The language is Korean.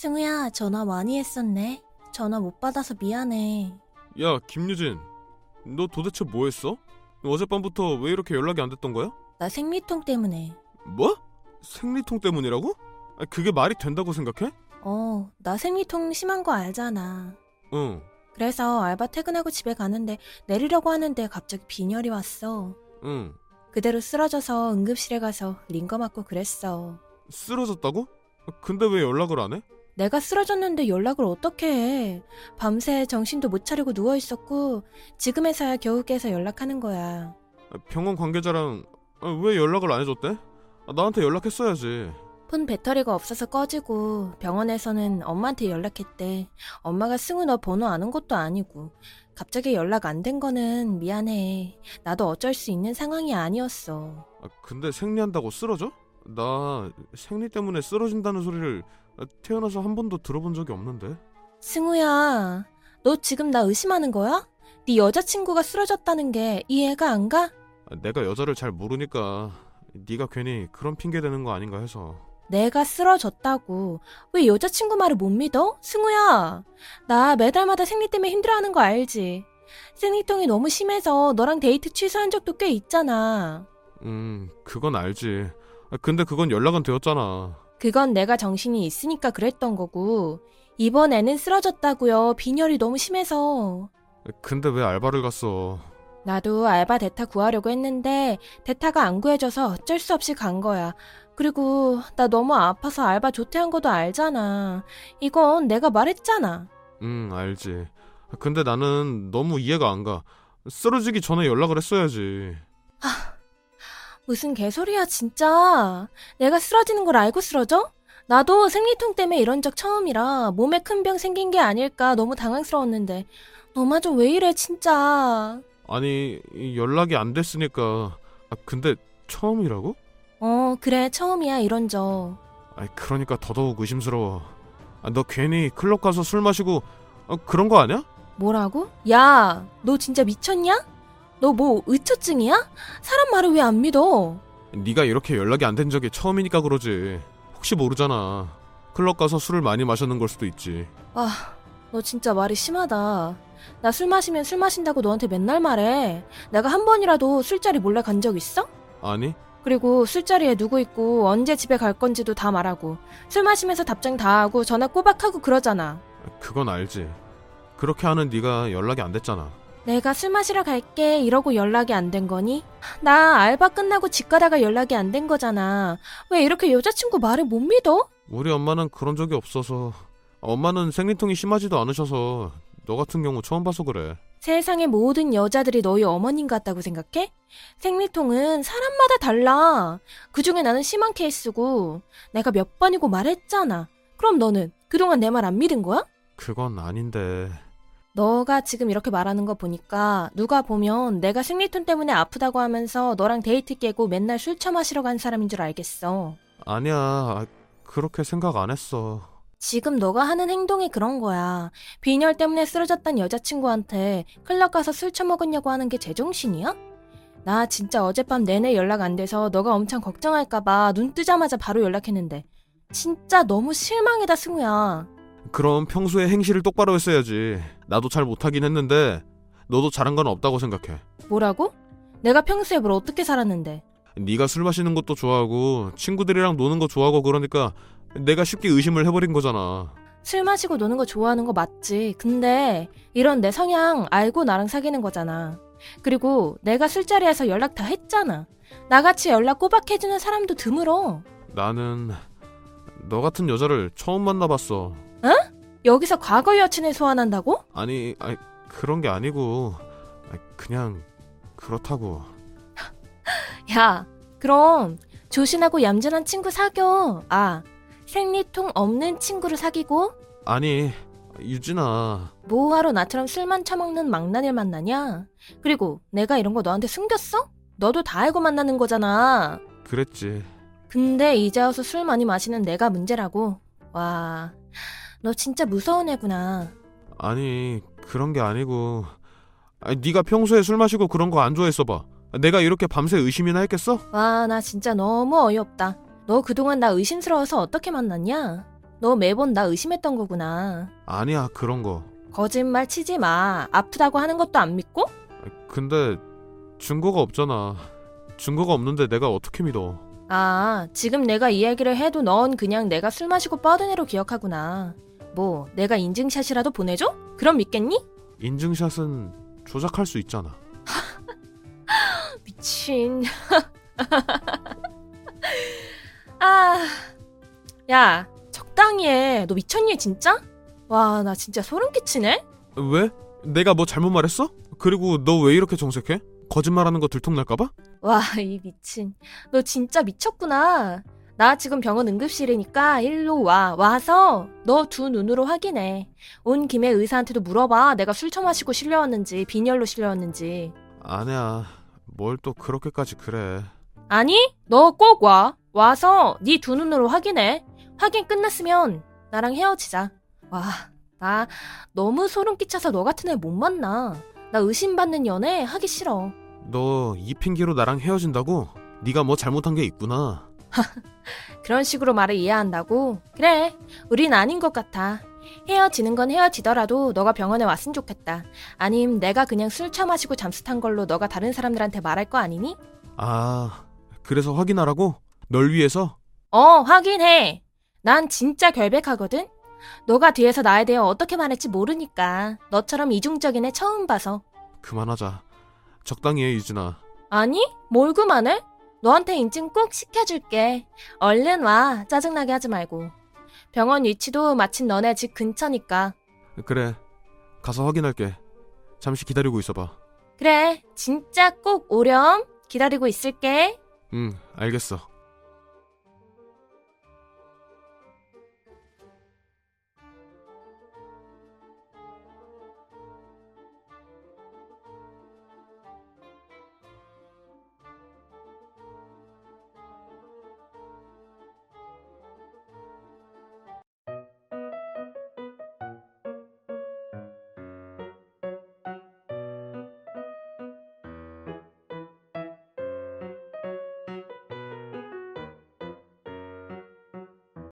승우야, 전화 많이 했었네. 전화 못 받아서 미안해. 야, 김유진. 너 도대체 뭐 했어? 어젯밤부터 왜 이렇게 연락이 안 됐던 거야? 나 생리통 때문에. 뭐? 생리통 때문이라고? 아, 그게 말이 된다고 생각해? 어, 나 생리통 심한 거 알잖아. 응, 그래서 알바 퇴근하고 집에 가는데 내리려고 하는데 갑자기 빈혈이 왔어. 응. 그대로 쓰러져서 응급실에 가서 링거 맞고 그랬어. 쓰러졌다고? 근데 왜 연락을 안 해? 내가 쓰러졌는데 연락을 어떻게 해. 밤새 정신도 못 차리고 누워있었고, 지금에서야 겨우 깨서 연락하는 거야. 아, 병원 관계자랑 아, 왜 연락을 안 해줬대? 아, 나한테 연락했어야지. 폰 배터리가 없어서 꺼지고 병원에서는 엄마한테 연락했대. 엄마가 승우 너 번호 아는 것도 아니고 갑자기 연락 안 된 거는 미안해. 나도 어쩔 수 있는 상황이 아니었어. 아, 근데 생리한다고 쓰러져? 나 생리 때문에 쓰러진다는 소리를 아, 태어나서 한 번도 들어본 적이 없는데. 승우야, 너 지금 나 의심하는 거야? 네 여자친구가 쓰러졌다는 게 이해가 안 가? 아, 내가 여자를 잘 모르니까 네가 괜히 그런 핑계 대는 거 아닌가 해서. 내가 쓰러졌다고. 왜 여자친구 말을 못 믿어? 승우야, 나 매달마다 생리 때문에 힘들어하는 거 알지? 생리통이 너무 심해서 너랑 데이트 취소한 적도 꽤 있잖아. 음, 그건 알지. 아, 근데 그건 연락은 되었잖아. 그건 내가 정신이 있으니까 그랬던 거고. 이번에는 쓰러졌다고요. 빈혈이 너무 심해서. 근데 왜 알바를 갔어? 나도 알바 대타 구하려고 했는데 대타가 안 구해져서 어쩔 수 없이 간 거야. 그리고 나 너무 아파서 알바 조퇴한 것도 알잖아. 이건 내가 말했잖아. 응, 알지. 근데 나는 너무 이해가 안 가. 쓰러지기 전에 연락을 했어야지. 무슨 개소리야 진짜. 내가 쓰러지는 걸 알고 쓰러져? 나도 생리통 때문에 이런 적 처음이라 몸에 큰 병 생긴 게 아닐까 너무 당황스러웠는데 너마저 왜 이래 진짜. 아니, 이 연락이 안 됐으니까. 아, 근데 처음이라고? 어 그래 처음이야 이런 적. 아이, 그러니까 더더욱 의심스러워. 아, 너 괜히 클럽 가서 술 마시고 어, 그런 거 아니야? 뭐라고? 야, 너 진짜 미쳤냐? 너 뭐 의처증이야? 사람 말을 왜 안 믿어? 네가 이렇게 연락이 안 된 적이 처음이니까 그러지. 혹시 모르잖아. 클럽 가서 술을 많이 마셨는 걸 수도 있지. 아, 너 진짜 말이 심하다. 나 술 마시면 술 마신다고 너한테 맨날 말해. 내가 한 번이라도 술자리 몰래 간 적 있어? 아니? 그리고 술자리에 누구 있고 언제 집에 갈 건지도 다 말하고 술 마시면서 답장 다 하고 전화 꼬박하고 그러잖아. 그건 알지. 그렇게 하는 네가 연락이 안 됐잖아. 내가 술 마시러 갈게 이러고 연락이 안 된 거니? 나 알바 끝나고 집 가다가 연락이 안 된 거잖아. 왜 이렇게 여자친구 말을 못 믿어? 우리 엄마는 그런 적이 없어서 엄마는 생리통이 심하지도 않으셔서 너 같은 경우 처음 봐서 그래. 세상의 모든 여자들이 너희 어머님 같다고 생각해? 생리통은 사람마다 달라. 그 중에 나는 심한 케이스고, 내가 몇 번이고 말했잖아. 그럼 너는 그동안 내 말 안 믿은 거야? 그건 아닌데. 너가 지금 이렇게 말하는 거 보니까 누가 보면 내가 생리통 때문에 아프다고 하면서 너랑 데이트 깨고 맨날 술 처마시러 간 사람인 줄 알겠어. 아니야. 아, 그렇게 생각 안 했어. 지금 너가 하는 행동이 그런 거야. 빈혈 때문에 쓰러졌단 여자친구한테 클럽 가서 술 처먹었냐고 하는 게 제정신이야? 나 진짜 어젯밤 내내 연락 안 돼서 너가 엄청 걱정할까봐 눈 뜨자마자 바로 연락했는데. 진짜 너무 실망이다, 승우야. 그럼 평소에 행실을 똑바로 했어야지. 나도 잘 못하긴 했는데 너도 잘한 건 없다고 생각해. 뭐라고? 내가 평소에 뭘 어떻게 살았는데. 네가 술 마시는 것도 좋아하고 친구들이랑 노는 거 좋아하고 그러니까 내가 쉽게 의심을 해버린 거잖아. 술 마시고 노는 거 좋아하는 거 맞지. 근데 이런 내 성향 알고 나랑 사귀는 거잖아. 그리고 내가 술자리에서 연락 다 했잖아. 나같이 연락 꼬박 해주는 사람도 드물어. 나는 너 같은 여자를 처음 만나봤 어. 여기서 과거 여친을 소환한다고? 아니, 아니 그런 게 아니고 아니, 그냥 그렇다고. 야, 그럼 조신하고 얌전한 친구 사겨. 아, 생리통 없는 친구를 사귀고 아니 유진아 뭐하러 나처럼 술만 처먹는 망나니를 만나냐? 그리고 내가 이런 거 너한테 숨겼어? 너도 다 알고 만나는 거잖아. 그랬지. 근데 이제 와서 술 많이 마시는 내가 문제라고. 와, 너 진짜 무서운 애구나. 아니 그런 게 아니고 아니, 네가 평소에 술 마시고 그런 거 안 좋아했어 봐. 내가 이렇게 밤새 의심이나 했겠어? 와, 나 진짜 너무 어이없다. 너 그동안 나 의심스러워서 어떻게 만났냐? 너 매번 나 의심했던 거구나. 아니야 그런 거. 거짓말 치지 마. 아프다고 하는 것도 안 믿고? 근데 증거가 없잖아. 증거가 없는데 내가 어떻게 믿어? 아, 지금 내가 이야기를 해도 넌 그냥 내가 술 마시고 뻗은 애로 기억하구나. 뭐, 내가 인증샷이라도 보내줘? 그럼 믿겠니? 인증샷은 조작할 수 있잖아. 미친. 아, 야, 적당히 해. 너 미쳤니, 진짜? 와, 나 진짜 소름 끼치네? 왜? 내가 뭐 잘못 말했어? 그리고 너 왜 이렇게 정색해? 거짓말하는 거 들통날까봐? 와, 이 미친. 너 진짜 미쳤구나. 나 지금 병원 응급실이니까 일로 와. 와서 너 두 눈으로 확인해. 온 김에 의사한테도 물어봐. 내가 술 처마시고 실려왔는지, 빈혈로 실려왔는지. 아니야. 뭘 또 그렇게까지 그래. 아니, 너 꼭 와. 와서 네 두 눈으로 확인해. 확인 끝났으면 나랑 헤어지자. 와, 나 너무 소름 끼쳐서 너 같은 애 못 만나. 나 의심받는 연애 하기 싫어. 너 이 핑계로 나랑 헤어진다고? 네가 뭐 잘못한 게 있구나. 그런 식으로 말을 이해한다고? 그래, 우린 아닌 것 같아. 헤어지는 건 헤어지더라도 너가 병원에 왔으면 좋겠다. 아님 내가 그냥 술 처마시고 잠수 탄 걸로 너가 다른 사람들한테 말할 거 아니니? 아, 그래서 확인하라고? 널 위해서? 어, 확인해. 난 진짜 결백하거든? 너가 뒤에서 나에 대해 어떻게 말할지 모르니까. 너처럼 이중적인 애 처음 봐서. 그만하자. 적당히 해, 유진아. 아니? 뭘 그만해? 너한테 인증 꼭 시켜줄게. 얼른 와. 짜증나게 하지 말고. 병원 위치도 마침 너네 집 근처니까. 그래. 가서 확인할게. 잠시 기다리고 있어봐. 그래, 진짜 꼭 오렴. 기다리고 있을게. 응, 알겠어.